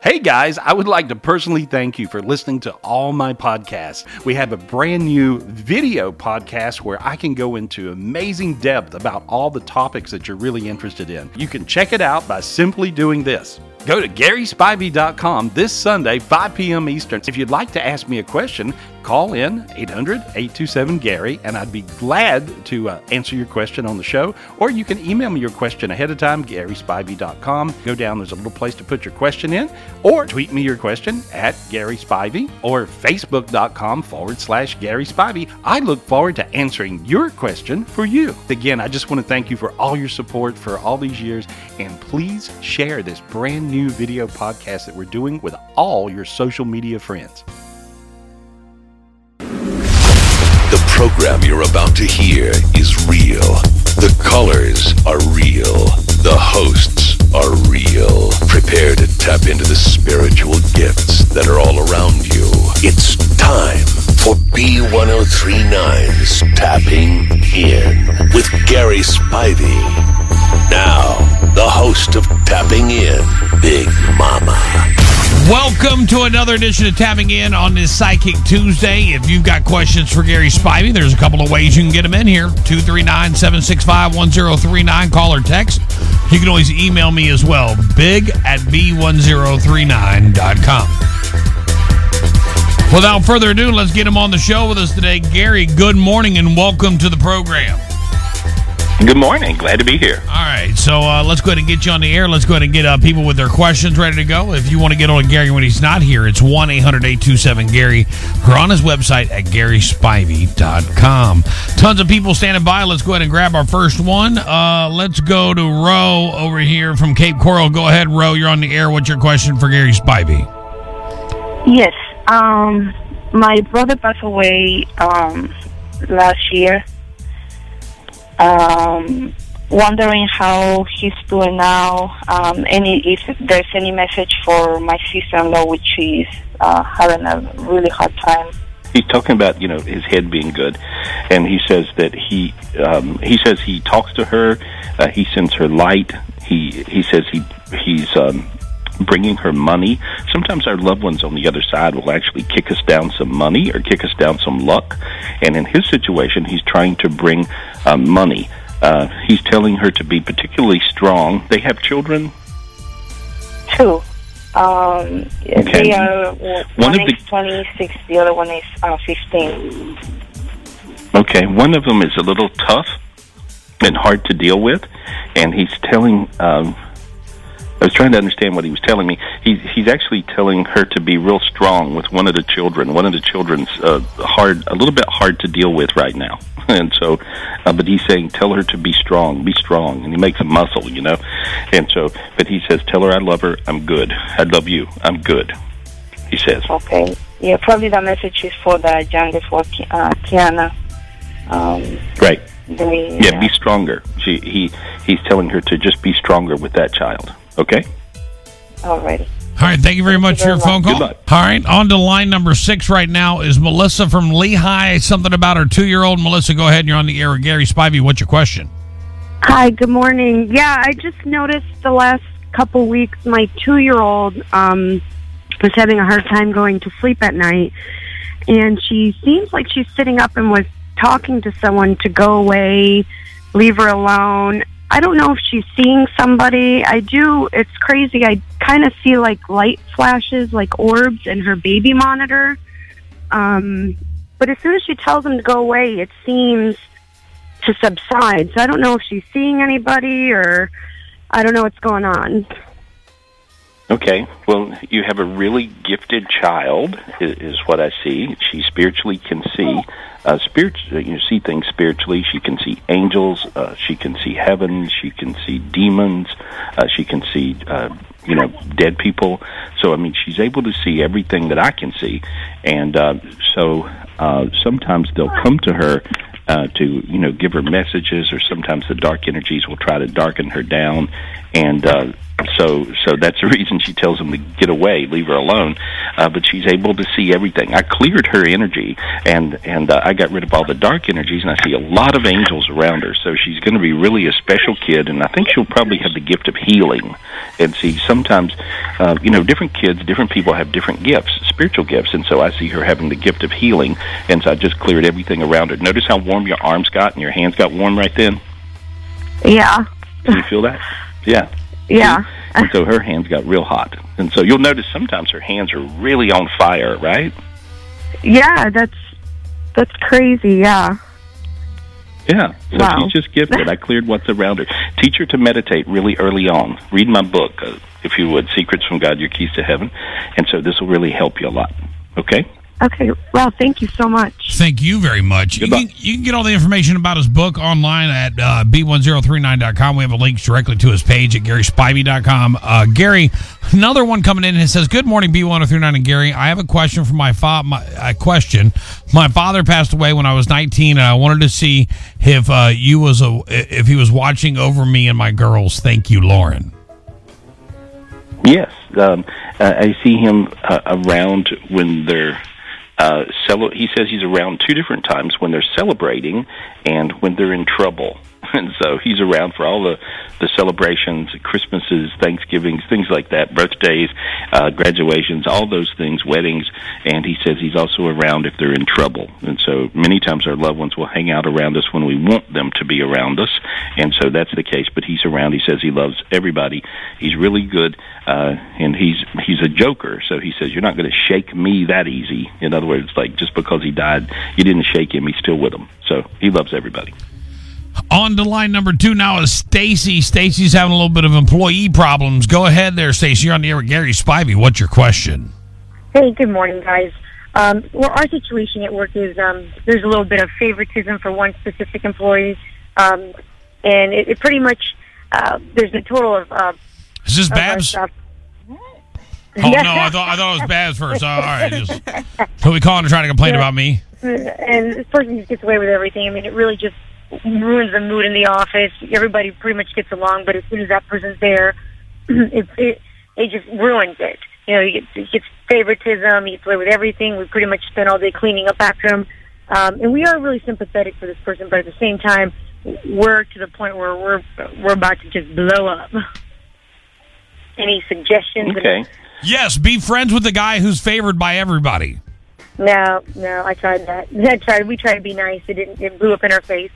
Hey guys, I would like to personally thank you for listening to all my podcasts. We have a brand new video podcast where I can go into amazing depth about all the topics that you're really interested in. You can check it out by simply doing this. Go to GarySpivey.com this Sunday, 5 p.m. Eastern. If you'd like to ask me a question, call in 800 827 Gary, and I'd be glad to uh, answer your question on the show. Or you can email me your question ahead of time, GarySpivey.com. Go down, there's a little place to put your question in, or tweet me your question at Gary Spivey or Facebook.com forward slash Gary Spivey. I look forward to answering your question for you. Again, I just want to thank you for all your support for all these years, and please share this brand new video podcast that we're doing with all your social media friends. The program you're about to hear is real. The colors are real. The hosts are real. Prepare to tap into the spiritual gifts that are all around you. It's time for B1039's Tapping In with Gary Spivey. Now, the host of Tapping In, Big Mama. Welcome to another edition of Tapping In on this Psychic Tuesday. If you've got questions for Gary Spivey, there's a couple of ways you can get them in here 239 765 1039. Call or text. You can always email me as well. Big at b1039.com. Without further ado, let's get him on the show with us today. Gary, good morning and welcome to the program. Good morning. Glad to be here. All right, so uh, let's go ahead and get you on the air. Let's go ahead and get uh, people with their questions ready to go. If you want to get on Gary when he's not here, it's 1 800 827 Gary or on his website at GarySpivey.com. Tons of people standing by. Let's go ahead and grab our first one. Uh, let's go to Roe over here from Cape Coral. Go ahead, Roe. You're on the air. What's your question for Gary Spivey? Yes. Um, my brother passed away um, last year. Um, wondering how he's doing now. Um, any if there's any message for my sister-in-law, which she's uh, having a really hard time. He's talking about you know his head being good, and he says that he um, he says he talks to her, uh, he sends her light. He he says he he's um, bringing her money. Sometimes our loved ones on the other side will actually kick us down some money or kick us down some luck. And in his situation, he's trying to bring uh, money. Uh, he's telling her to be particularly strong. They have children. Two. Um, Okay. They are one, One of is the- 26, the other one is uh, 15. Okay, one of them is a little tough and hard to deal with, and he's telling. Um, I was trying to understand what he was telling me. He's he's actually telling her to be real strong with one of the children. One of the children's uh, hard, a little bit hard to deal with right now, and so. Uh, but he's saying, tell her to be strong, be strong, and he makes a muscle, you know. And so, but he says, tell her I love her, I'm good. I love you, I'm good. He says. Okay. Yeah, probably the message is for the youngest one, Ki- uh, Kiana. Um, Right. Yeah, be stronger. She, he he's telling her to just be stronger with that child. Okay. Alrighty. All right, thank you very much for your phone call. Good luck. All right, on to line number six right now is Melissa from Lehigh. Something about her two year old. Melissa, go ahead. You're on the air with Gary Spivey. What's your question? Hi, good morning. Yeah, I just noticed the last couple weeks my two year old um, was having a hard time going to sleep at night. And she seems like she's sitting up and was talking to someone to go away, leave her alone. I don't know if she's seeing somebody. I do. It's crazy. I kind of see like light flashes, like orbs in her baby monitor. Um, but as soon as she tells him to go away, it seems to subside. So I don't know if she's seeing anybody or I don't know what's going on. Okay. Well, you have a really gifted child, is what I see. She spiritually can see, uh, spirit. You see things spiritually. She can see angels. Uh, she can see heaven. She can see demons. Uh, she can see, uh, you know, dead people. So I mean, she's able to see everything that I can see, and uh, so uh, sometimes they'll come to her uh, to you know give her messages, or sometimes the dark energies will try to darken her down, and uh, so so that's the reason she tells him to get away, leave her alone. Uh, but she's able to see everything. I cleared her energy, and and uh, I got rid of all the dark energies, and I see a lot of angels around her. So she's going to be really a special kid, and I think she'll probably have the gift of healing. And see, sometimes, uh, you know, different kids, different people have different gifts, spiritual gifts, and so I see her having the gift of healing. And so I just cleared everything around her. Notice how warm your arms got and your hands got warm right then. Yeah. Can you feel that? Yeah. Yeah. And so her hands got real hot. And so you'll notice sometimes her hands are really on fire, right? Yeah, that's that's crazy. Yeah. Yeah. So Wow. she's just gifted. I cleared what's around her. Teach her to meditate really early on. Read my book, uh, if you would, Secrets from God, Your Keys to Heaven. And so this will really help you a lot. Okay? Okay. Well, thank you so much. Thank you very much. You can, you can get all the information about his book online at uh, b1039.com. We have a link directly to his page at garyspivey.com. Uh, Gary, another one coming in and it says, Good morning, B1039 and Gary. I have a question for my father. My, a question. My father passed away when I was 19, and I wanted to see if uh, you was a, if he was watching over me and my girls. Thank you, Lauren. Yes, um, I see him uh, around when they're. Uh, cel- he says he's around two different times when they're celebrating and when they're in trouble. And so he's around for all the, the celebrations, Christmases, Thanksgivings, things like that, birthdays, uh, graduations, all those things, weddings. And he says he's also around if they're in trouble. And so many times our loved ones will hang out around us when we want them to be around us. And so that's the case. But he's around. He says he loves everybody. He's really good. Uh, and he's he's a joker, so he says you're not going to shake me that easy. In other words, like just because he died, you didn't shake him; he's still with him. So he loves everybody. On to line number two now is Stacy. Stacy's having a little bit of employee problems. Go ahead there, Stacy. You're on the air with Gary Spivey. What's your question? Hey, good morning, guys. Um, well, our situation at work is um, there's a little bit of favoritism for one specific employee, um, and it, it pretty much uh, there's a total of. Uh, Is this Babs? Oh no, I thought I thought it was Babs first. Oh, all right, just so we calling to try to complain about me. and this person just gets away with everything. I mean, it really just ruins the mood in the office. Everybody pretty much gets along, but as soon as that person's there, it it, it just ruins it. You know, he gets, he gets favoritism. He gets away with everything. We pretty much spend all day cleaning up after him, um, and we are really sympathetic for this person. But at the same time, we're to the point where we're we're about to just blow up. Any suggestions? Okay. Yes, be friends with the guy who's favored by everybody. No, no, I tried that. I tried. We tried to be nice. It didn't. It blew up in our face.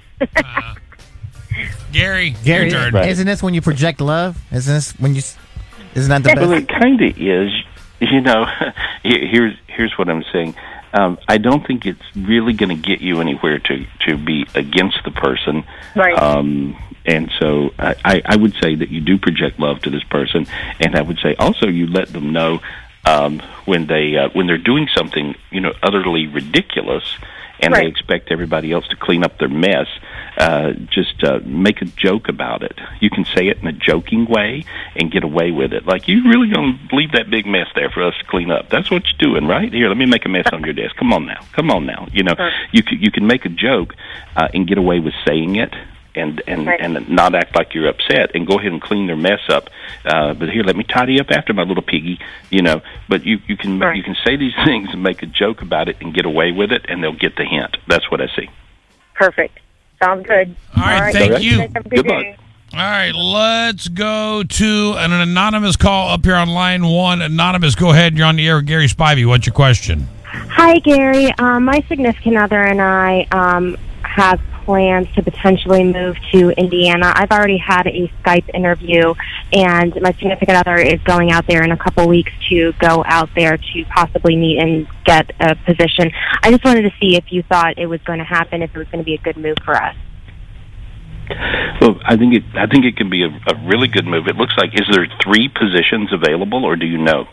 Gary, Gary, your turn. Right. isn't this when you project love? Isn't this when you? s- Isn't that the best? Well, best? it kind of is. You know, here's here's what I'm saying. Um, I don't think it's really going to get you anywhere to to be against the person. Right. Um, and so I, I, I would say that you do project love to this person, and I would say also you let them know um, when they uh, when they're doing something you know utterly ridiculous, and they expect everybody else to clean up their mess. Uh, just uh, make a joke about it. You can say it in a joking way and get away with it. Like you really gonna leave that big mess there for us to clean up? That's what you're doing, right? Here, let me make a mess on your desk. Come on now, come on now. You know, you can, you can make a joke uh, and get away with saying it. And and Right. and not act like you're upset, and go ahead and clean their mess up. Uh, but here, let me tidy up after my little piggy, you know. But you you can Right. you can say these things and make a joke about it and get away with it, and they'll get the hint. That's what I see. Perfect. Sounds good. All right, thank Alright. you. Good good luck. All right, let's go to an anonymous call up here on line one. Anonymous, go ahead. You're on the air with Gary Spivey. What's your question? Hi, Gary. Um, my significant other and I um, have plans to potentially move to Indiana. I've already had a Skype interview, and my significant other is going out there in a couple weeks to go out there to possibly meet and get a position. I just wanted to see if you thought it was going to happen, if it was going to be a good move for us. Well, I think it. I think it can be a, a really good move. It looks like is there three positions available, or do you know?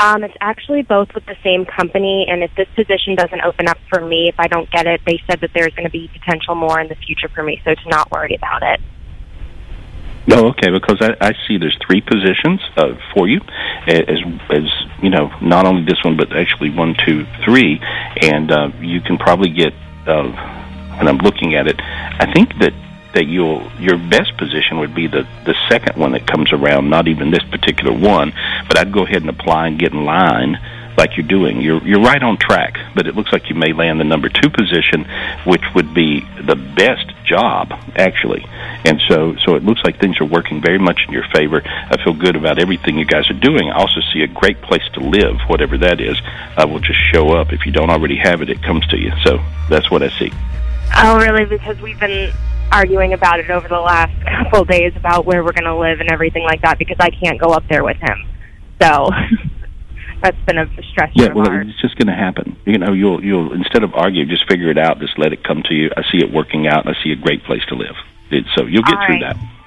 Um, it's actually both with the same company, and if this position doesn't open up for me, if I don't get it, they said that there's going to be potential more in the future for me, so to not worry about it. Oh, okay. Because I, I see there's three positions uh, for you, as as you know, not only this one, but actually one, two, three, and uh, you can probably get. Uh, and I'm looking at it. I think that that you'll your best position would be the the second one that comes around, not even this particular one, but I'd go ahead and apply and get in line like you're doing. You're you're right on track, but it looks like you may land the number two position, which would be the best job actually. And so so it looks like things are working very much in your favor. I feel good about everything you guys are doing. I also see a great place to live, whatever that is. Uh, will just show up if you don't already have it. It comes to you. So that's what I see. Oh, really? Because we've been arguing about it over the last couple of days about where we're going to live and everything like that because I can't go up there with him. So that's been a stress Yeah, well, ours. it's just going to happen. You know, you'll you'll instead of argue, just figure it out. Just let it come to you. I see it working out. and I see a great place to live. It, so you'll get All through right. that.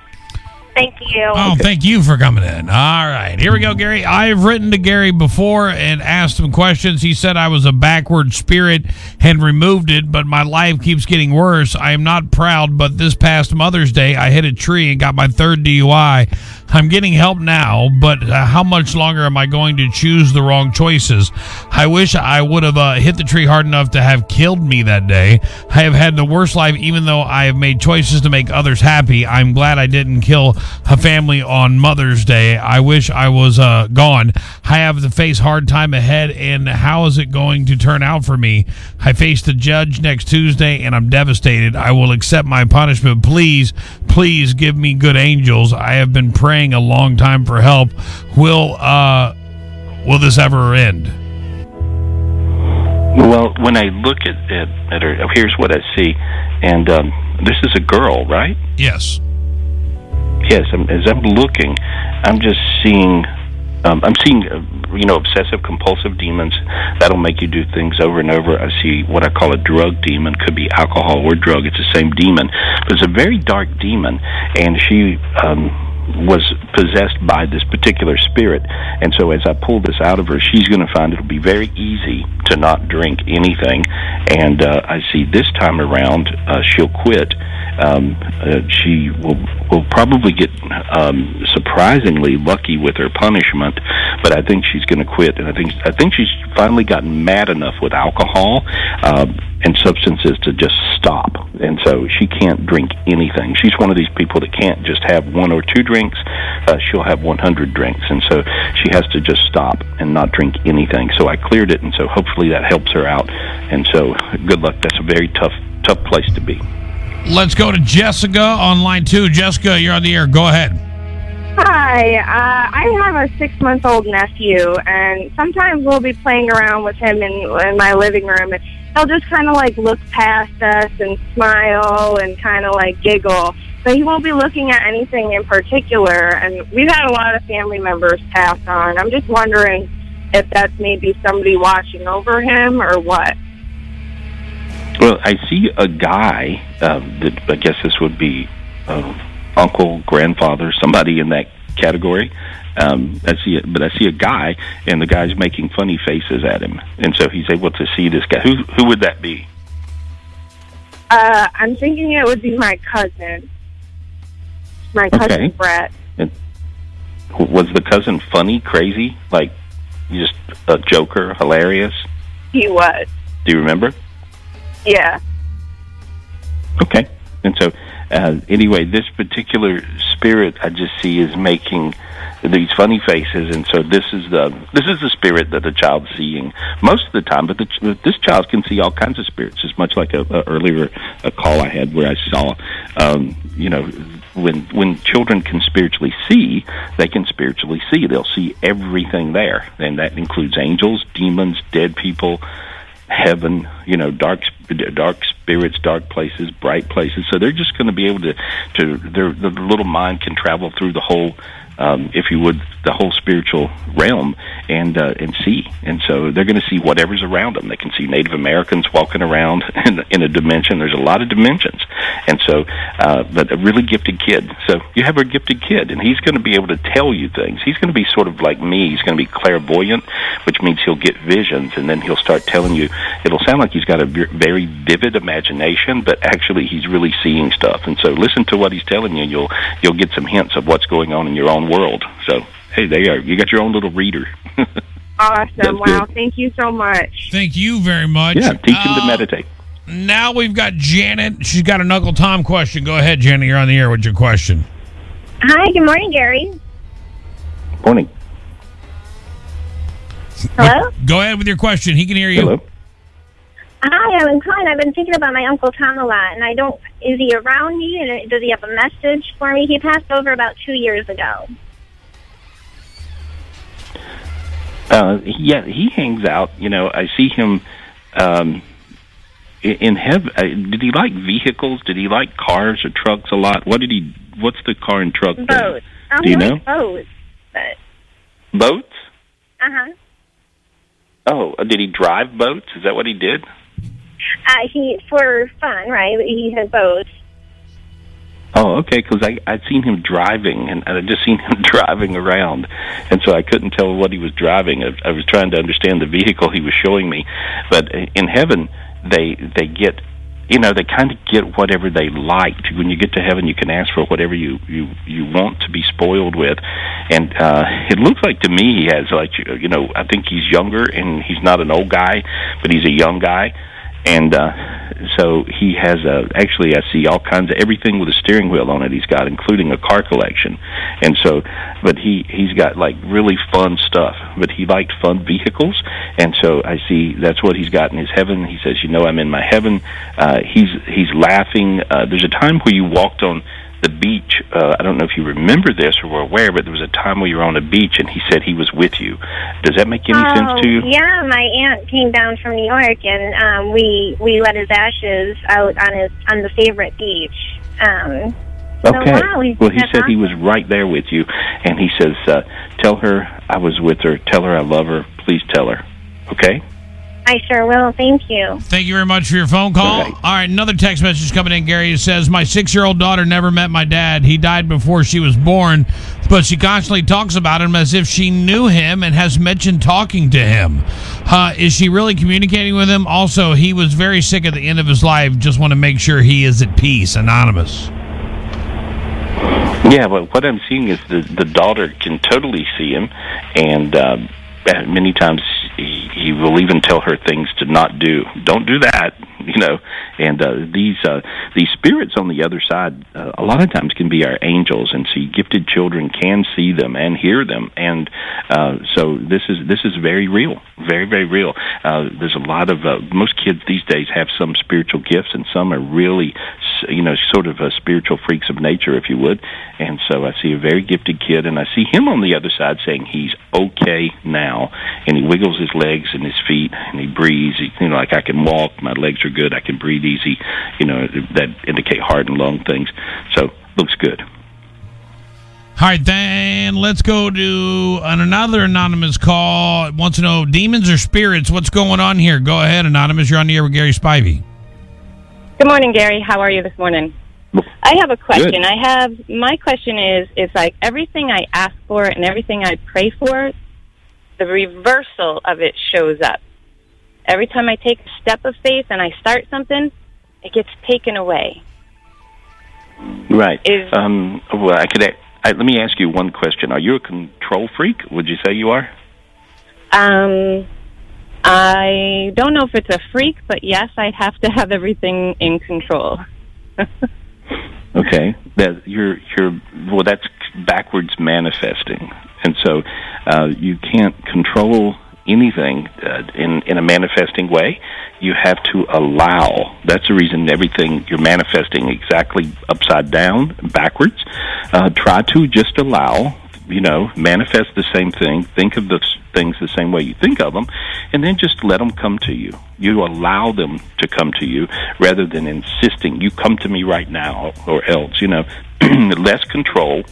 Thank you. Oh, thank you for coming in. All right. Here we go, Gary. I've written to Gary before and asked him questions. He said I was a backward spirit and removed it, but my life keeps getting worse. I am not proud, but this past Mother's Day, I hit a tree and got my third DUI. I'm getting help now, but uh, how much longer am I going to choose the wrong choices? I wish I would have uh, hit the tree hard enough to have killed me that day. I have had the worst life, even though I have made choices to make others happy. I'm glad I didn't kill a family on Mother's Day. I wish I was uh, gone. I have to face hard time ahead, and how is it going to turn out for me? I face the judge next Tuesday, and I'm devastated. I will accept my punishment. Please, please give me good angels. I have been praying a long time for help. Will uh, will this ever end? Well, when I look at at, at her, here's what I see, and um, this is a girl, right? Yes. Yes. I'm, as I'm looking, I'm just seeing. Um, I'm seeing, uh, you know, obsessive compulsive demons that'll make you do things over and over. I see what I call a drug demon. Could be alcohol or drug. It's the same demon, but it's a very dark demon, and she um, was possessed by this particular spirit. And so, as I pull this out of her, she's going to find it'll be very easy to not drink anything. And uh, I see this time around, uh, she'll quit. Um, uh, she will will probably get um, surprisingly lucky with her punishment, but I think she's going to quit. And I think I think she's finally gotten mad enough with alcohol um, and substances to just stop. And so she can't drink anything. She's one of these people that can't just have one or two drinks. Uh, she'll have 100 drinks, and so she has to just stop and not drink anything. So I cleared it, and so hopefully that helps her out. And so good luck. That's a very tough tough place to be. Let's go to Jessica on line two. Jessica, you're on the air. Go ahead. Hi, uh, I have a six month old nephew, and sometimes we'll be playing around with him in, in my living room, and he'll just kind of like look past us and smile and kind of like giggle. But he won't be looking at anything in particular, and we've had a lot of family members pass on. I'm just wondering if that's maybe somebody watching over him or what. Well, I see a guy um, that I guess this would be uh, uncle, grandfather, somebody in that category. Um, I see it, but I see a guy, and the guy's making funny faces at him, and so he's able to see this guy. Who who would that be? Uh, I'm thinking it would be my cousin. My cousin Okay. Brett. Was the cousin funny, crazy, like just a joker, hilarious? He was. Do you remember? Yeah. Okay. And so, uh, anyway, this particular spirit I just see is making these funny faces, and so this is the this is the spirit that the child's seeing most of the time. But the, this child can see all kinds of spirits, just much like a, a earlier a call I had where I saw, um, you know, when when children can spiritually see, they can spiritually see. They'll see everything there, and that includes angels, demons, dead people heaven, you know, dark dark spirits, dark places, bright places. So they're just going to be able to to their the little mind can travel through the whole um, if you would, the whole spiritual realm and uh, and see. And so they're going to see whatever's around them. They can see Native Americans walking around in, in a dimension. There's a lot of dimensions, and so, uh, but a really gifted kid. So you have a gifted kid, and he's going to be able to tell you things. He's going to be sort of like me. He's going to be clairvoyant, which means he'll get visions, and then he'll start telling you. It'll sound like he's got a ve- very vivid imagination, but actually he's really seeing stuff. And so, listen to what he's telling you. and You'll you'll get some hints of what's going on in your own world. So, hey, there you are. You got your own little reader. Awesome. Wow. good. Thank you so much. Thank you very much. yeah, teach him to Uh, meditate. now we've got Janet. She's got an Uncle Tom question. Go ahead, Janet. You're on the air with your question. Hi, good morning, Gary. Morning. Hello? Go ahead with your question. He can hear you. Hello. Hi, I'm been calling. I've been thinking about my Uncle Tom a lot, and I don't. Is he around me? And does he have a message for me? He passed over about two years ago. Uh, yeah, he hangs out. You know, I see him um, in heaven. Uh, did he like vehicles? Did he like cars or trucks a lot? What did he? What's the car and truck? thing? Boats. Oh, Do you know? boats. But Boats? uh huh. Oh, uh, did he drive boats? Is that what he did? Uh, he for fun, right? He has boats. Oh, okay. Because I I'd seen him driving, and I'd just seen him driving around, and so I couldn't tell what he was driving. I, I was trying to understand the vehicle he was showing me, but in heaven they they get. You know, they kind of get whatever they liked. When you get to heaven, you can ask for whatever you you you want to be spoiled with, and uh, it looks like to me he has like you know I think he's younger and he's not an old guy, but he's a young guy, and uh, so he has a actually I see all kinds of everything with a steering wheel on it. He's got including a car collection, and so but he he's got like really fun stuff. But he liked fun vehicles, and so I see that's what he's got in his heaven. He says, you know, I'm in my heaven. Uh, he's he's laughing. Uh, there's a time where you walked on the beach. Uh, I don't know if you remember this or were aware, but there was a time you were on a beach and he said he was with you. Does that make any oh, sense to you? yeah. My aunt came down from New York, and um, we we let his ashes out on his on the favorite beach. Um, so, Okay. wow, well, he said he was right there with you, and he says, uh, "Tell her I was with her. Tell her I love her. Please tell her." Okay. I sure will. Thank you. Thank you very much for your phone call. Okay. All right, another text message coming in, Gary. It says, My six year old daughter never met my dad. He died before she was born, but she constantly talks about him as if she knew him and has mentioned talking to him. Uh, is she really communicating with him? Also, he was very sick at the end of his life. Just want to make sure he is at peace. Anonymous. Yeah, but what I'm seeing is the the daughter can totally see him, and uh, many times he, will even tell her things to not do. Don't do that, you know. And uh, these uh, these spirits on the other side, uh, a lot of times can be our angels, and see gifted children can see them and hear them, and uh, so this is this is very real, very very real. Uh, there's a lot of uh, most kids these days have some spiritual gifts, and some are really, you know, sort of uh, spiritual freaks of nature, if you would. And so I see a very gifted kid, and I see him on the other side saying he's okay now, and he wiggles his legs and his feet, and he breathes. He, you know, like I can walk, my legs are good, I can breathe easy. You know, that indicate heart and lung things. So looks good. All right, then let's go to another anonymous call. Wants to know demons or spirits? What's going on here? Go ahead, anonymous. You're on the air with Gary Spivey. Good morning, Gary. How are you this morning? I have a question. Good. I have my question is it's like everything I ask for and everything I pray for, the reversal of it shows up. Every time I take a step of faith and I start something, it gets taken away. Right. Is- um, well, I could. I, let me ask you one question. Are you a control freak? Would you say you are? Um I don't know if it's a freak, but yes, I have to have everything in control. Okay, that you're you're well. That's backwards manifesting, and so uh, you can't control anything uh, in in a manifesting way. You have to allow. That's the reason everything you're manifesting exactly upside down, backwards. Uh, try to just allow. You know, manifest the same thing. Think of the things the same way you think of them, and then just let them come to you. You allow them to come to you rather than insisting you come to me right now or else. You know, less control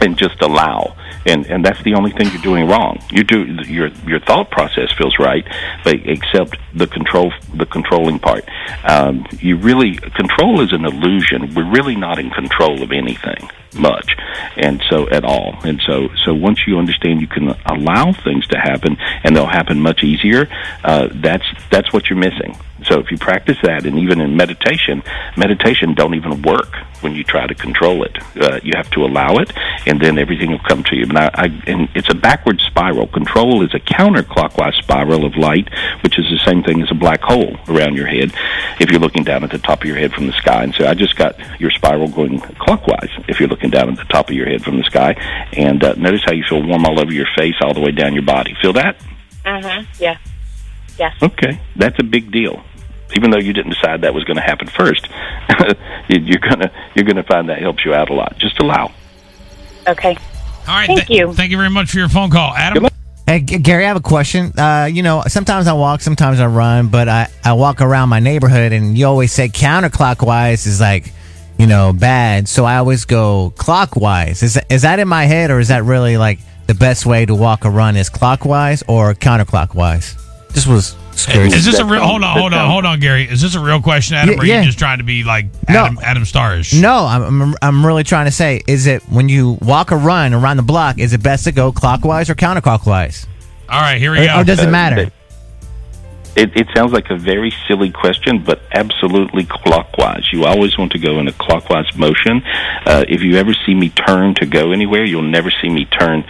and just allow. And and that's the only thing you're doing wrong. You do your your thought process feels right, but except the control the controlling part. Um, you really control is an illusion. We're really not in control of anything. much, and so at all. And so, so once you understand you can allow things to happen, and they'll happen much easier. Uh, that's that's what you're missing. So if you practice that, and even in meditation, meditation don't even work when you try to control it. Uh, you have to allow it, and then everything will come to you. And, I, I, and it's a backward spiral. Control is a counterclockwise spiral of light, which is the same thing as a black hole around your head. If you're looking down at the top of your head from the sky, and so I just got your spiral going clockwise. If you're looking down at the top of your head from the sky, and uh, notice how you feel warm all over your face, all the way down your body. Feel that? Uh huh. Yeah. Yeah. Okay, that's a big deal. Even though you didn't decide that was going to happen first, you- you're gonna you're gonna find that helps you out a lot. Just allow. Okay. All right. Thank th- you. Thank you very much for your phone call, Adam. Hey, Gary, I have a question. Uh, you know, sometimes I walk, sometimes I run, but I, I walk around my neighborhood, and you always say counterclockwise is like, you know, bad. So I always go clockwise. Is is that in my head, or is that really like the best way to walk or run is clockwise or counterclockwise? Just was curious. Is this a real? Hold on, hold on, hold on, Gary. Is this a real question, Adam? Yeah, or are you just trying to be like No. Adam, Adam Starish? No, I'm, I'm I'm really trying to say, is it when you walk or run around the block, is it best to go clockwise or counterclockwise, All right, here we or, go. or does it Uh, matter? It, it sounds like a very silly question, but absolutely clockwise. You always want to go in a clockwise motion. Uh, if you ever see me turn to go anywhere, you'll never see me turn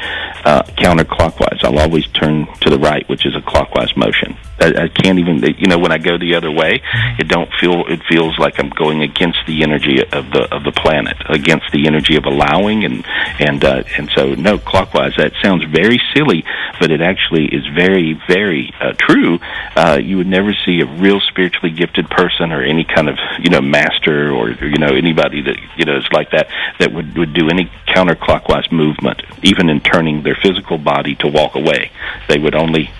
uh, counterclockwise. I'll always turn to the right, which is a clockwise motion. I, I can't even, you know, when I go the other way, it don't feel. It feels like I'm going against the energy of the of the planet, against the energy of allowing, and and uh, and so no clockwise. That sounds very silly, but it actually is very very uh, true. Uh, you would never see a real spiritually gifted person or any kind of you know master or you know anybody that you know is like that that would would do any counterclockwise movement, even in turning their physical body to walk away. They would only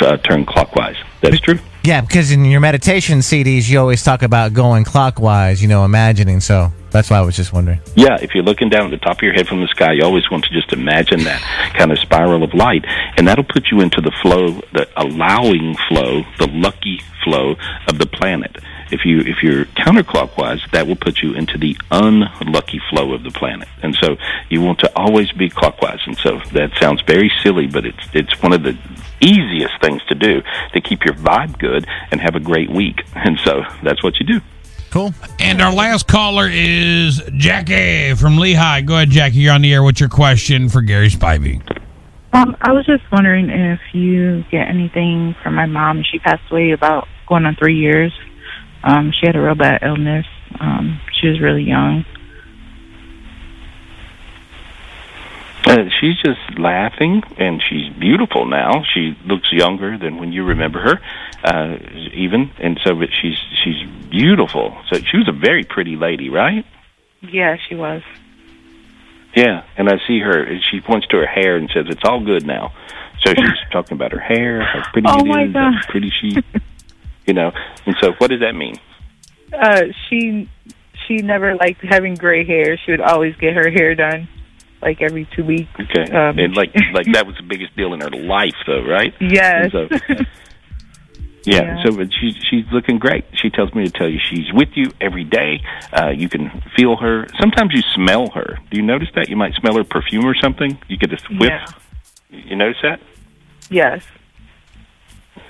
uh, turn clockwise. That's true. Yeah, because in your meditation CDs, you always talk about going clockwise, you know, imagining. So that's why I was just wondering. Yeah, if you're looking down at the top of your head from the sky, you always want to just imagine that kind of spiral of light, and that'll put you into the flow, the allowing flow, the lucky flow of the planet. If you if you're counterclockwise, that will put you into the unlucky flow of the planet, and so you want to always be clockwise. And so that sounds very silly, but it's it's one of the easiest things to do to keep your vibe good and have a great week. And so that's what you do. Cool. And our last caller is Jackie from Lehigh. Go ahead, Jackie. You're on the air. What's your question for Gary Spivey? Um, I was just wondering if you get anything from my mom. She passed away about going on three years. Um, she had a real bad illness. Um, she was really young. Uh, she's just laughing, and she's beautiful now. She looks younger than when you remember her, uh, even, and so but she's she's beautiful. So she was a very pretty lady, right? Yeah, she was. Yeah, and I see her, and she points to her hair and says, "It's all good now." So she's talking about her hair, how pretty Oh, it my how pretty she, you know. And so, what does that mean? Uh, she she never liked having gray hair. She would always get her hair done, like every two weeks. Okay, Um, and like like that was the biggest deal in her life, though, right? Yes. So, Yeah, Yeah. so but she she's looking great. She tells me to tell you she's with you every day. Uh, you can feel her. Sometimes you smell her. Do you notice that? You might smell her perfume or something. You get a whiff. Yeah. You notice that? Yes.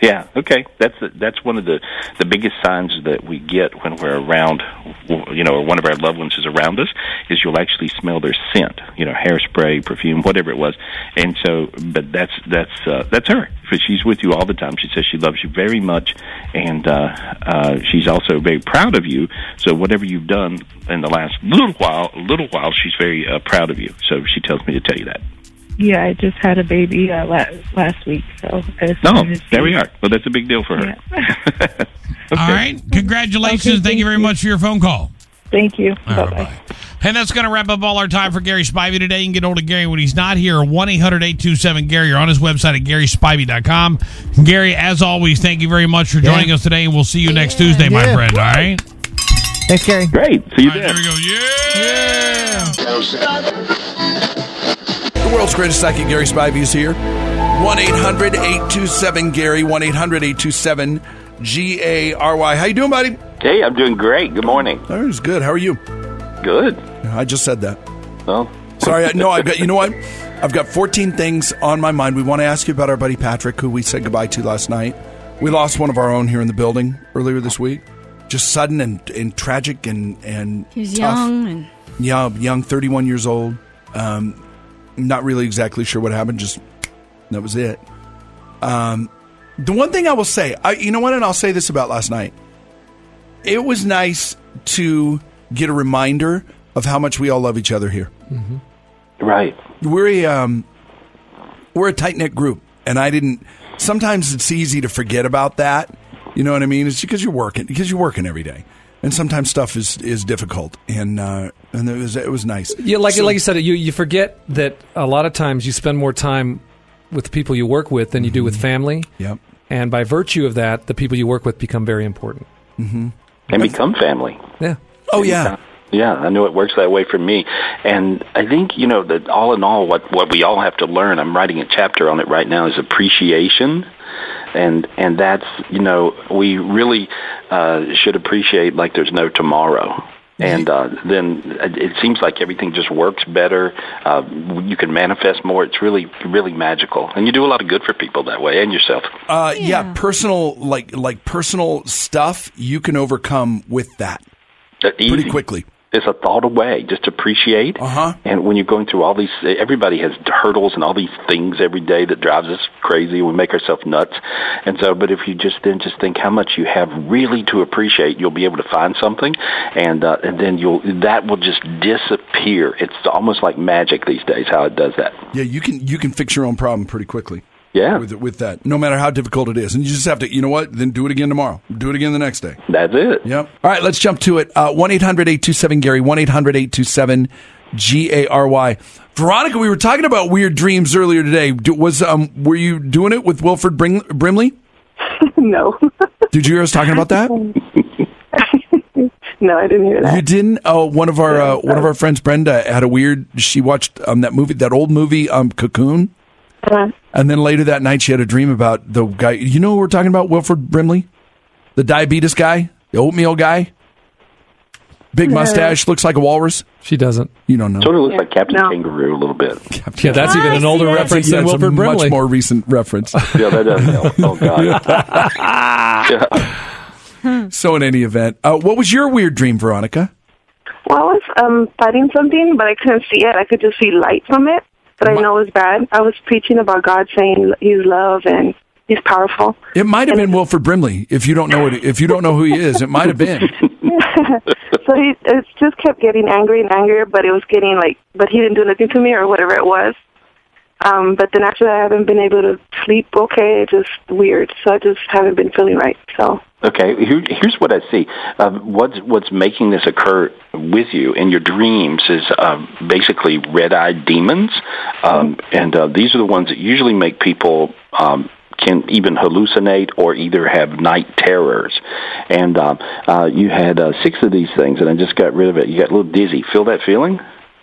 Yeah. Okay. That's that's one of the the biggest signs that we get when we're around, you know, or one of our loved ones is around us, is you'll actually smell their scent. You know, hairspray, perfume, whatever it was. And so, but that's that's uh, that's her. She's with you all the time. She says she loves you very much, and uh, uh, she's also very proud of you. So whatever you've done in the last little while, little while, she's very uh, proud of you. So she tells me to tell you that. Yeah, I just had a baby uh, last last week, so I No, wanted there we are. Well, that's a big deal for her. All right. Congratulations. Okay, thank, thank you very much for your phone call. Thank you. All Bye right, bye. bye. And that's going to wrap up all our time for Gary Spivey today. You can get hold of Gary when he's not here. 1 800 827 Gary or on his website at GarySpivey.com. Gary, as always, thank you very much for joining us today, and we'll see you next Tuesday, my friend. All right? Thanks, Gary. Great. See you All right, then. there we go. Yeah. Yeah. The world's greatest psychic, Gary Spivey, is here. 1 800 827 Gary, 1 800 827 G A R Y. How you doing, buddy? Hey, I'm doing great. Good morning. That was good. How are you? Good. I just said that. Well, Sorry, I- no, I've got. You know what? I've got 14 things on my mind. We want to ask you about our buddy Patrick, who we said goodbye to last night. We lost one of our own here in the building earlier this week. Just sudden and, and tragic and and He was tough. young and Yeah, young, 31 years old. Um, not really exactly sure what happened. Just that was it. Um, the one thing I will say, I, you know what, and I'll say this about last night. It was nice to get a reminder of how much we all love each other here. right. We're a um, we're a tight knit group, and I didn't. Sometimes it's easy to forget about that. You know what I mean? It's because you're working because you're working every day, and sometimes stuff is is difficult. And uh, and it was it was nice. Yeah, like So- like you said, you you forget that a lot of times you spend more time with the people you work with than you do with family. Yep. And by virtue of that, the people you work with become very important. Mm-hmm. And become family. Yeah. Oh yeah. Yeah, I know it works that way for me. And I think, you know, that all in all, what, what we all have to learn, I'm writing a chapter on it right now, is appreciation. And, and that's, you know, we really uh, should appreciate like there's no tomorrow. And uh, then it seems like everything just works better. Uh, you can manifest more. It's really, really magical, and you do a lot of good for people that way, and yourself. Uh, yeah. personal like like personal stuff you can overcome with that Uh, pretty quickly. It's a thought away. Just appreciate. Uh-huh. And when you're going through all these, everybody has hurdles and all these things every day that drives us crazy. We make ourselves nuts. And so, but if you just then just think how much you have really to appreciate, you'll be able to find something, and uh, and then you'll that will just disappear. It's almost like magic these days how it does that. Yeah, you can you can fix your own problem pretty quickly. Yeah. With with that, no matter how difficult it is, and you just have to, you know what? Then do it again tomorrow. Do it again the next day. That's it. Yep. All right, let's jump to it. Uh, One eight hundred eight two seven Gary. One eight hundred eight two seven G A R Y. Veronica, we were talking about weird dreams earlier today. Do, was um were you doing it with Wilford Bring, Brimley? no. Did you hear us talking about that? No, I didn't hear that. You didn't? Oh, one of our uh, one of our friends, Brenda, had a weird. She watched um, that movie, that old movie, um, Cocoon, Uh, and then later that night she had a dream about the guy. You know who we're talking about? Wilford Brimley, the diabetes guy, the oatmeal guy, big No. mustache, looks like a walrus. She doesn't. You don't know. Sort of looks like Captain Kangaroo a little bit. Yeah, that's even an older reference Yeah, than it's a much Brimley. more recent reference. yeah, that does help. Oh God. yeah. So, in any event, uh, what was your weird dream, Veronica? well, I was um, fighting something, but I couldn't see it. I could just see light from it, but I know it was bad. I was preaching about God saying He's love and He's powerful. It might have been Wilford Brimley. If you don't know what, if you don't know who he is, it might have been. so he it just kept getting angry and angrier, but it was getting like, but he didn't do nothing to me or whatever it was. Um, but then after that, I haven't been able to sleep okay. It's just weird. So I just haven't been feeling right. So Okay, here, here's what I see. Uh, what's what's making this occur with you in your dreams is uh, basically red-eyed demons, um, and uh, these are the ones that usually make people. Um, can even hallucinate or either have night terrors. And uh, uh, you had uh, six of these things, and I just got rid of it. You got a little dizzy. Feel that feeling?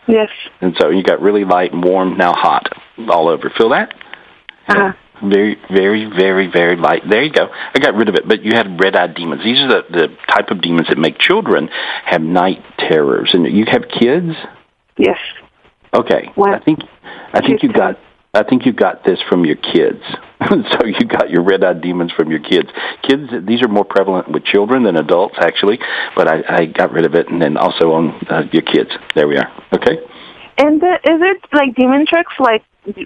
Yes, And so you got really light and warm, now hot all over. Feel that? uh, Very, very, very, very light. There you go. I got rid of it. But you had red-eyed demons. These are the, the type of demons that make children have night terrors. And you have kids. yes. Okay. I think I think you got I think you got this from your kids. so you got your red-eyed demons from your kids. Kids, these are more prevalent with children than adults, actually. But I, I got rid of it, and then also on uh, your kids. There we are. Okay. And the, is it like demon tricks, like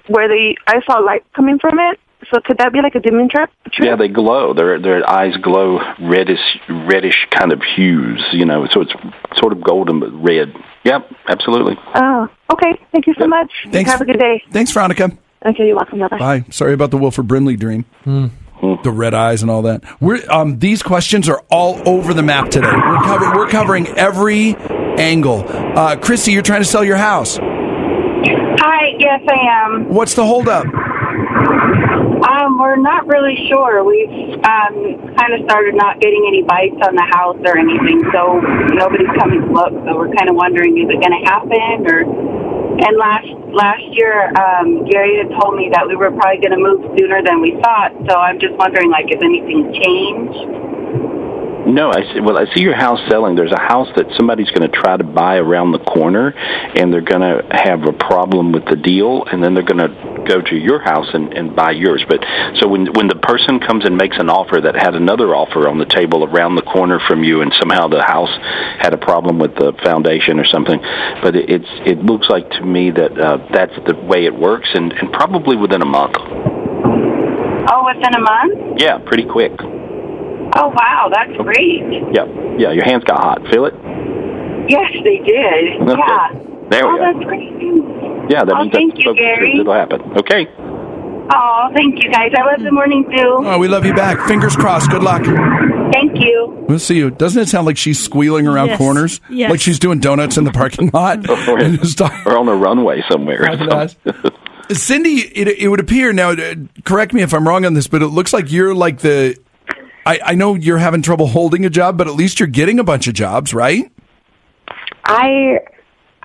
where they I saw light coming from it? So could that be like a demon trap? Yeah, they glow. Their their eyes glow reddish reddish kind of hues. You know, so it's sort of golden but red. Yep, absolutely. Oh, okay. Thank you so much. Thanks. Have a good day. Thanks, Veronica. Okay, you're welcome. Bye. Bye. Sorry about the Wilford Brimley dream. The red eyes and all that. We're um, these questions are all over the map today. We're, cover- we're covering every angle. Uh, Christy, you're trying to sell your house. Hi, yes, I am. What's the holdup? Um, we're not really sure. We've um, kind of started not getting any bites on the house or anything, so nobody's coming to look. So we're kind of wondering, is it going to happen? Or and last last year, um, Gary had told me that we were probably going to move sooner than we thought. So I'm just wondering, like, has anything changed? No, I see, well, I see your house selling. There's a house that somebody's going to try to buy around the corner, and they're going to have a problem with the deal, and then they're going to go to your house and, and buy yours. But so when when the person comes and makes an offer that had another offer on the table around the corner from you, and somehow the house had a problem with the foundation or something, but it, it's it looks like to me that uh, that's the way it works, and, and probably within a month. Oh, within a month? Yeah, pretty quick. Oh, wow, that's great. Yeah, yeah. Your hands got hot. Feel it? Yes, they did. Okay. Yeah. There we oh, go. that's great. Yeah, that Oh, means that thank you, spoken truth. Gary. It'll happen. Okay. Oh, thank you guys. I love the morning too. Oh, we love you back. Fingers crossed. Good luck. Thank you. We'll see you. Doesn't it sound like she's squealing around Yes. corners? Yes. Like she's doing donuts in the parking lot? And or on a runway somewhere. Cindy, it, it would appear now. uh, Correct me if I'm wrong on this, but it looks like you're like the. I, I know you're having trouble holding a job, but at least you're getting a bunch of jobs, right? I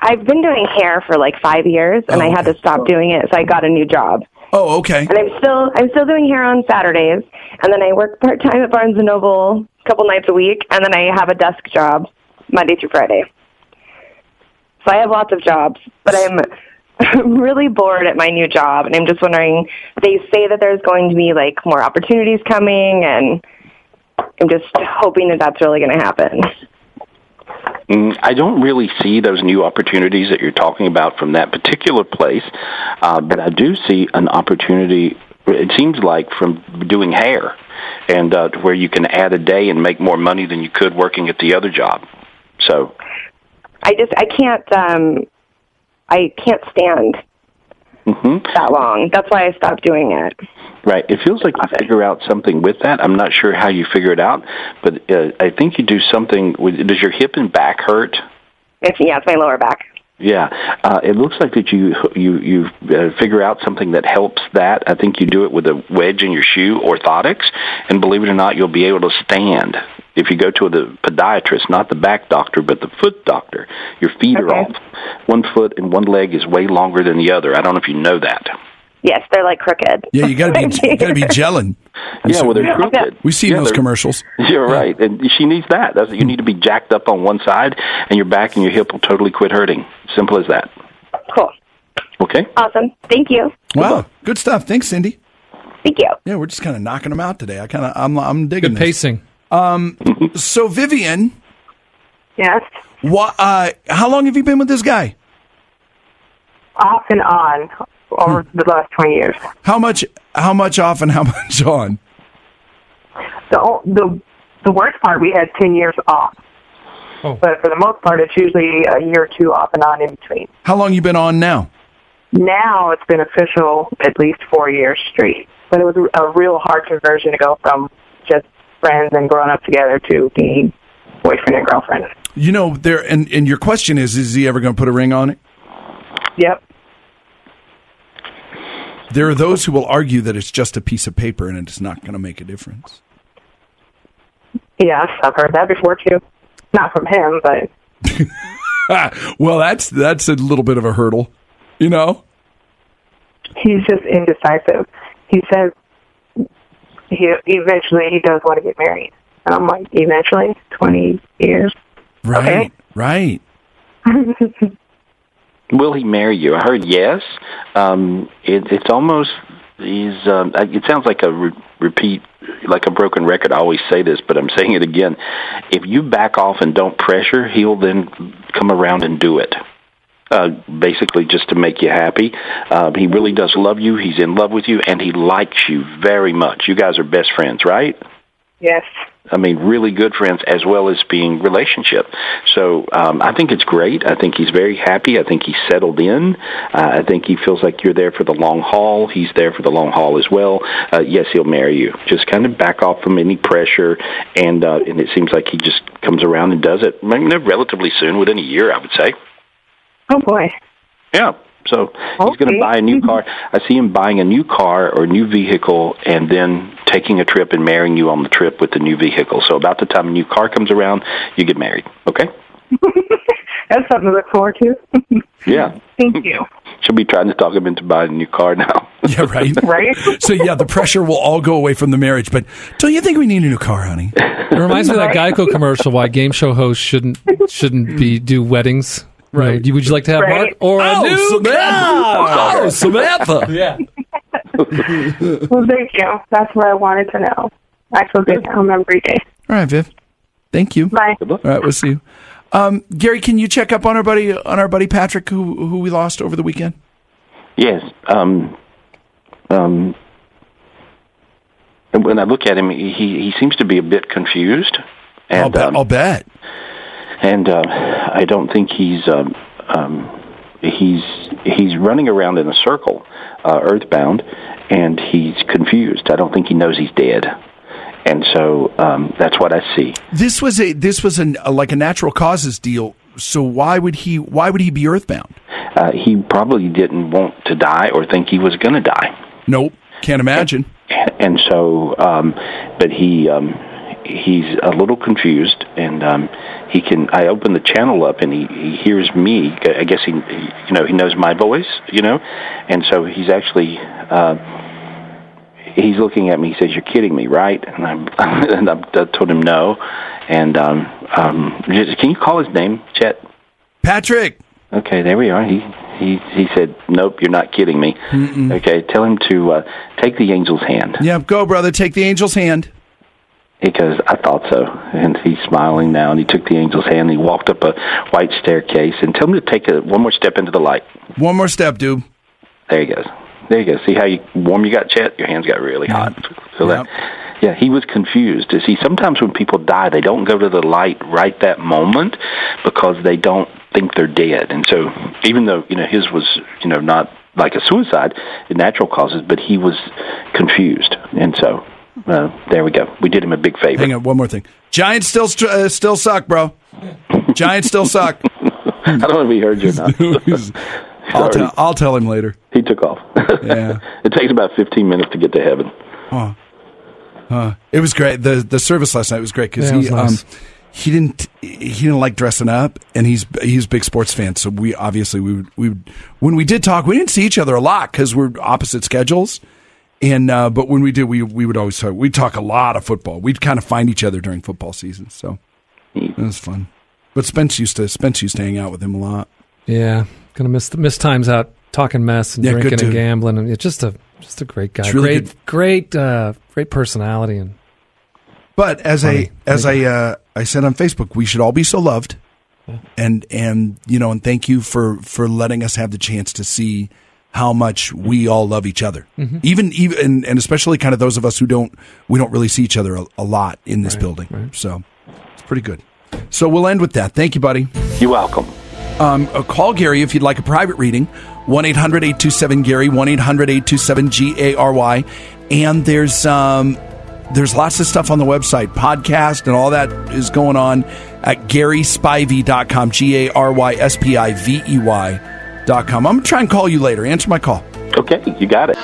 I've been doing hair for like five years, and I had to stop doing it, so I got a new job. Oh, okay. And I'm still I'm still doing hair on Saturdays, and then I work part time at Barnes and Noble a couple nights a week, and then I have a desk job Monday through Friday. So I have lots of jobs, but I'm really bored at my new job, and I'm just wondering. They say that there's going to be like more opportunities coming, and I'm just hoping that that's really going to happen. Mm, I don't really see those new opportunities that you're talking about from that particular place, uh, but I do see an opportunity. It seems like from doing hair, and uh, where you can add a day and make more money than you could working at the other job. So I just I can't um I can't stand Mm-hmm. that long. That's why I stopped doing it. Right. It feels like you figure out something with that. I'm not sure how you figure it out, but uh, I think you do something. With, does your hip and back hurt? It's yeah, it's my lower back. Yeah, uh, it looks like that you you you uh, figure out something that helps that. I think you do it with a wedge in your shoe, orthotics, and believe it or not, you'll be able to stand. If you go to the podiatrist, not the back doctor, but the foot doctor, your feet are off. One foot and one leg is way longer than the other. I don't know if you know that. Yes, they're like crooked. Yeah, you got to be you got to be gelling. Yeah, well, they're crooked. We see Yeah, those commercials. You're right, and she needs that. That's, you need to be jacked up on one side, and your back and your hip will totally quit hurting. Simple as that. Cool. Okay. Awesome. Thank you. Wow, good stuff. Thanks, Cindy. Thank you. Yeah, we're just kind of knocking them out today. I kind of I'm I'm digging Good this. pacing. Um, so Vivian, Yes, what? Uh, how long have you been with this guy? off and on over hmm. the last 20 years. How much? How much off and how much on? The the the worst part, we had 10 years off. Oh. But for the most part, it's usually a year or two off and on in between. How long you been on now? Now it's been official at least four years straight. But it was a a real hard conversion to go from just friends and growing up together to being boyfriend and girlfriend. You know there, and and your question is, is he ever going to put a ring on it? Yep. There are those who will argue that it's just a piece of paper and it's not going to make a difference. Yes, I've heard that before too. Not from him, but well, that's that's a little bit of a hurdle, you know. he's just indecisive. He says he eventually he does want to get married. And I'm like, eventually, twenty years. Right, right. Will he marry you? I heard yes. Um, it, it's almost he's. Um, it sounds like a re- repeat, like a broken record. I always say this, but I'm saying it again. If you back off and don't pressure, he'll then come around and do it. Uh, basically, just to make you happy. Uh, he really does love you. He's in love with you, and he likes you very much. You guys are best friends, right? Yes. I mean, really good friends as well as being relationship. So um, I think it's great. I think he's very happy. I think he's settled in. Uh, I think he feels like you're there for the long haul. He's there for the long haul as well. Uh, yes, he'll marry you. Just kind of back off from any pressure, and uh, and it seems like he just comes around and does it. I mean, relatively soon, within a year, I would say. Oh boy. Yeah. So he's going to buy a new car. I see him buying a new car or a new vehicle and then taking a trip and marrying you on the trip with the new vehicle. So about the time a new car comes around, you get married. Okay? That's something to look forward to. Yeah. Thank you. she'll be trying to talk him into buying a new car now. Yeah, right. right. So yeah, the pressure will all go away from the marriage. But don't you think we need a new car, honey? It reminds me of that Geico commercial why game show hosts shouldn't shouldn't be do weddings. Right. You know, would you like to have Right. Mark or a Oh, new Samantha. car? Oh, Samantha. Yeah. Well, thank you. That's what I wanted to know. I feel good now. I'm every day. All right, Viv. Thank you. Bye. All right, we'll see you. Um, Gary, can you check up on our buddy on our buddy Patrick, who who we lost over the weekend? Yes. Um, um, and when I look at him, he he seems to be a bit confused. And, I'll bet. um, I'll bet. And uh, I don't think he's um, um, he's he's running around in a circle, uh, earthbound, and he's confused. I don't think he knows he's dead, and so um, that's what I see. This was a this was an, a, like a natural causes deal. So why would he why would he be earthbound? Uh, he probably didn't want to die or think he was going to die. Nope, can't imagine. and so um but he um he's a little confused and um he can i open the channel up and he he hears me i guess he, he you know he knows my voice you know and so he's actually uh he's looking at me he says you're kidding me right and i'm and i I told him no and um um just- can you call his name chet Patrick. Okay, there we are. He he he said, "Nope, you're not kidding me." Okay, tell him to uh, take the angel's hand Yeah, go brother. Take the angel's hand. Because I thought so. And he's smiling now, and he took the angel's hand. and He walked up a white staircase, and told him to take a one more step into the light. One more step, dude. There he goes. There you go. See how you, warm you got, Chet? Your hands got really hot. So that, yeah, he was confused. You see, sometimes when people die, they don't go to the light right that moment because they don't think they're dead. And so, even though you know his was you know not like a suicide, natural causes, but he was confused, and so uh, there we go. We did him a big favor. Hang on, one more thing. Giants still str- uh, still suck, bro. Giants still suck. I don't know if he heard you or not. I'll tell I'll tell him later. He took off. Yeah. it takes about 15 minutes to get to heaven. Oh. Uh, it was great. the The service last night was great because Yeah, he nice. um, he didn't he didn't like dressing up, and he's he's a big sports fan. So we obviously we would, we would, when we did talk, we didn't see each other a lot because we're opposite schedules. And uh, but when we did, we we would always talk. We talk a lot of football. We'd kind of find each other during football season. So it was fun. But Spence used to Spence used to hang out with him a lot. Yeah, gonna miss the, miss times out talking mess and Yeah, drinking and gambling, and it's just a just a great guy. Really great, great, uh, great personality, and But as Funny. I as I uh, I said on Facebook, we should all be so loved, and and you know, and thank you for for letting us have the chance to see how much we all love each other. Mhm. Even even and, and especially kind of those of us who don't we don't really see each other a, a lot in this building. So it's pretty good. So we'll end with that. Thank you, buddy. You're welcome. Um, uh, call Gary if you'd like a private reading. 1 800 827 Gary, 1 800 827 G A R Y. And there's um, there's lots of stuff on the website, podcast, and all that is going on at GarySpivey.com, G A R Y S P I V E Y.com. I'm going to try and call you later. Answer my call. Okay, you got it.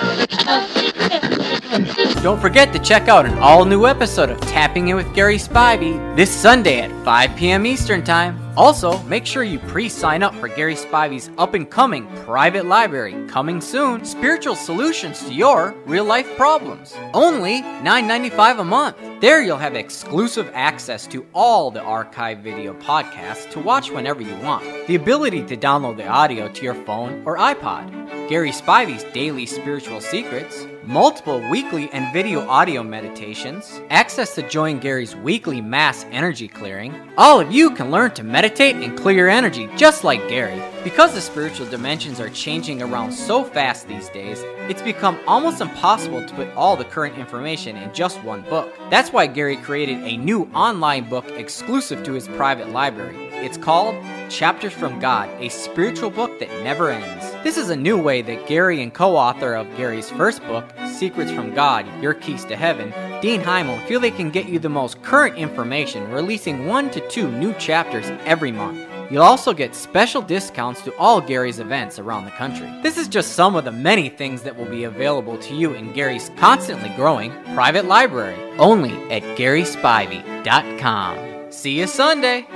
Don't forget to check out an all new episode of Tapping In with Gary Spivey this Sunday at 5 p.m. Eastern Time. Also, make sure you pre sign up for Gary Spivey's up and coming private library coming soon spiritual solutions to your real life problems. Only $9.95 a month. There you'll have exclusive access to all the archive video podcasts to watch whenever you want, the ability to download the audio to your phone or iPod, Gary Spivey's daily spiritual secrets, multiple weekly and video audio meditations, access to join Gary's weekly mass energy clearing. All of you can learn to meditate and clear your energy just like Gary. Because the spiritual dimensions are changing around so fast these days, it's become almost impossible to put all the current information in just one book. That's why Gary created a new online book exclusive to his private library. It's called Chapters from God, a spiritual book that never ends. This is a new way that Gary and co author of Gary's first book, Secrets from God Your Keys to Heaven, Dean Heimel, feel they can get you the most current information, releasing one to two new chapters every month. You'll also get special discounts to all Gary's events around the country. This is just some of the many things that will be available to you in Gary's constantly growing private library, only at GarySpivey.com. See you Sunday!